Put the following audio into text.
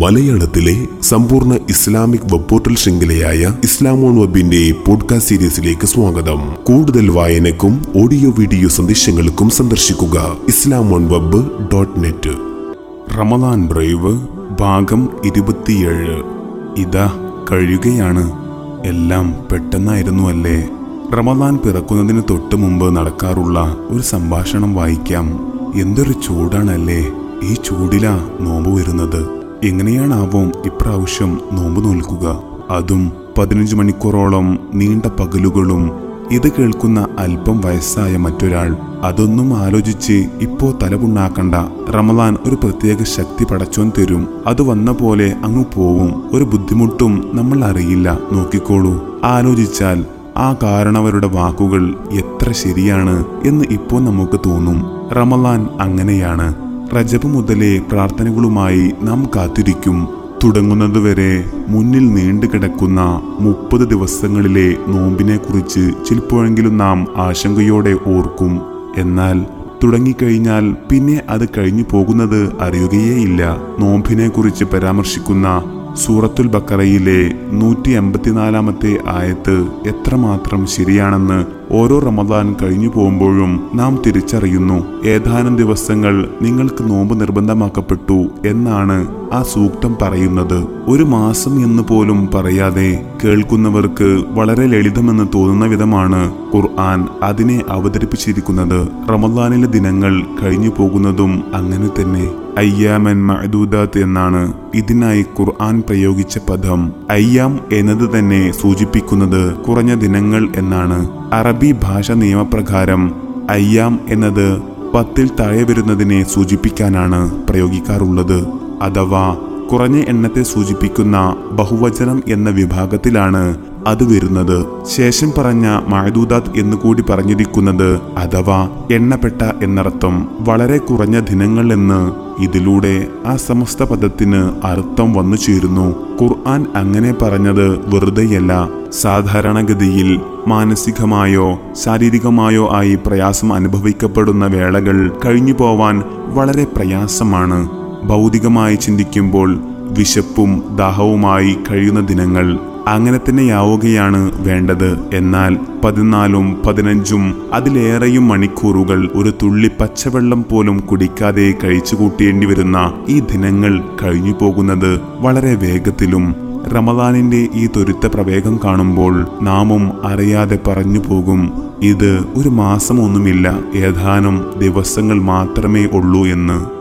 മലയാളത്തിലെ സമ്പൂർണ Islamic web portal ശൃംഖലയായ ഇസ്ലാമോൺ വെബിന്റെ പോഡ്കാസ്റ്റ് സീരീസിലേക്ക് സ്വാഗതം. കൂടുതൽ വായനക്കും ഓഡിയോ വീഡിയോ സന്ദേശങ്ങൾക്കും സന്ദർശിക്കുക Islamon web dot net Ramadan drive ഭാഗം ഇരുപത്തിയേഴ്. ഇതാ കഴിയുകയാണ്. എല്ലാം പെട്ടെന്നായിരുന്നു അല്ലേ? റമദാൻ പിറക്കുന്നതിന് തൊട്ട് മുമ്പ് നടക്കാറുള്ള ഒരു സംഭാഷണം വായിക്കാം. എന്തൊരു ചൂടാണല്ലേ ഈ ചൂടിലാ നോമ്പ് വരുന്നത്? എങ്ങനെയാണാവും ഇപ്രാവശ്യം നോമ്പ് നോൽക്കുക. അതും പതിനഞ്ച് മണിക്കൂറോളം നീണ്ട പകലുകളും ഇത് കേൾക്കുന്ന അല്പം വയസ്സായ മറ്റൊരാൾ അതൊന്നും ആലോചിച്ച് ഇപ്പോ തലപുണ്ണാക്കണ്ട. റമദാൻ ഒരു പ്രത്യേക ശക്തി പടച്ചോൻ തരും. അത് വന്ന പോലെ അങ്ങ് പോവും. ഒരു ബുദ്ധിമുട്ടും നമ്മൾ അറിയില്ല. നോക്കിക്കോളൂ. ആലോചിച്ചാൽ ആ കാരണവരുടെ വാക്കുകൾ എത്ര ശരിയാണ് എന്ന് ഇപ്പോൾ നമുക്ക് തോന്നും. റമദാൻ അങ്ങനെയാണ്. റജബ് മുതലേ പ്രാർത്ഥനകളുമായി നാം കാത്തിരിക്കും. തുടങ്ങുന്നതുവരെ മുന്നിൽ നീണ്ടു കിടക്കുന്ന മുപ്പത് ദിവസങ്ങളിലെ നോമ്പിനെക്കുറിച്ച് ചിലപ്പോഴെങ്കിലും നാം ആശങ്കയോടെ ഓർക്കും. എന്നാൽ തുടങ്ങിക്കഴിഞ്ഞാൽ പിന്നെ അത് കഴിഞ്ഞു പോകുന്നത് അറിയുകയേയില്ല. നോമ്പിനെ കുറിച്ച് പരാമർശിക്കുന്ന സൂറത്തുൽ ബക്കറയിലെ നൂറ്റി എൺപത്തിനാലാമത്തെ ആയത്ത് എത്രമാത്രം ശരിയാണെന്ന് ഓരോ റമദാൻ കഴിഞ്ഞു പോകുമ്പോഴും നാം തിരിച്ചറിയുന്നു. ഏതാനും ദിവസങ്ങൾ നിങ്ങൾക്ക് നോമ്പ് നിർബന്ധമാക്കപ്പെട്ടു എന്നാണ് ആ സൂക്തം പറയുന്നത്. ഒരു മാസം എന്ന് പോലും പറയാതെ കേൾക്കുന്നവർക്ക് വളരെ ലളിതമെന്ന് തോന്നുന്ന വിധമാണ് ഖുർആൻ അതിനെ അവതരിപ്പിച്ചിരിക്കുന്നത്. റമദാനിലെ ദിനങ്ങൾ കഴിഞ്ഞു പോകുന്നതും അങ്ങനെ തന്നെ. അയ്യാമൻ മഅദൂദാത്ത് എന്നാണ് ഇതിനായി ഖുർആൻ പ്രയോഗിച്ച പദം. അയ്യാം എന്നത് തന്നെ സൂചിപ്പിക്കുന്നത് കുറഞ്ഞ ദിനങ്ങൾ എന്നാണ്. അറബി ഭാഷ നിയമപ്രകാരം അയ്യാം എന്നത് പത്തിൽ താഴെ വരുന്നതിനെ സൂചിപ്പിക്കാനാണ് പ്രയോഗിക്കാറുള്ളത്. അഥവാ കുറഞ്ഞ എണ്ണത്തെ സൂചിപ്പിക്കുന്ന ബഹുവചനം എന്ന വിഭാഗത്തിലാണ് അത് വരുന്നത്. ശേഷം പറഞ്ഞ മഴദൂദാത് എന്ന് കൂടി പറഞ്ഞിരിക്കുന്നത് അഥവാ എണ്ണപ്പെട്ട എന്നർത്ഥം വളരെ കുറഞ്ഞ ദിനങ്ങൾ എന്ന് ഇതിലൂടെ ആ സമസ്ത പദത്തിന് അർത്ഥം വന്നു ചേരുന്നു. ഖുർആൻ അങ്ങനെ പറഞ്ഞത് വെറുതെയല്ല. സാധാരണഗതിയിൽ മാനസികമായോ ശാരീരികമായോ ആയി പ്രയാസം അനുഭവിക്കപ്പെടുന്ന വേളകൾ കഴിഞ്ഞു പോവാൻ വളരെ പ്രയാസമാണ്. ഭൗതികമായി ചിന്തിക്കുമ്പോൾ വിശപ്പും ദാഹവുമായി കഴിയുന്ന ദിനങ്ങൾ അങ്ങനെ തന്നെയാവുകയാണ് വേണ്ടത്. എന്നാൽ പതിനാലും പതിനഞ്ചും അതിലേറെയും മണിക്കൂറുകൾ ഒരു തുള്ളി പച്ചവെള്ളം പോലും കുടിക്കാതെ കഴിച്ചു കൂട്ടേണ്ടി വരുന്ന ഈ ദിനങ്ങൾ കഴിഞ്ഞു പോകുന്നത് വളരെ വേഗത്തിലും റമദാനിന്റെ ഈ ത്വരിത്ത പ്രവേഗം കാണുമ്പോൾ നാമും അറിയാതെ പറഞ്ഞു പോകും ഇത് ഒരു മാസമൊന്നുമില്ല ഏതാനും ദിവസങ്ങൾ മാത്രമേ ഉള്ളൂ എന്ന്.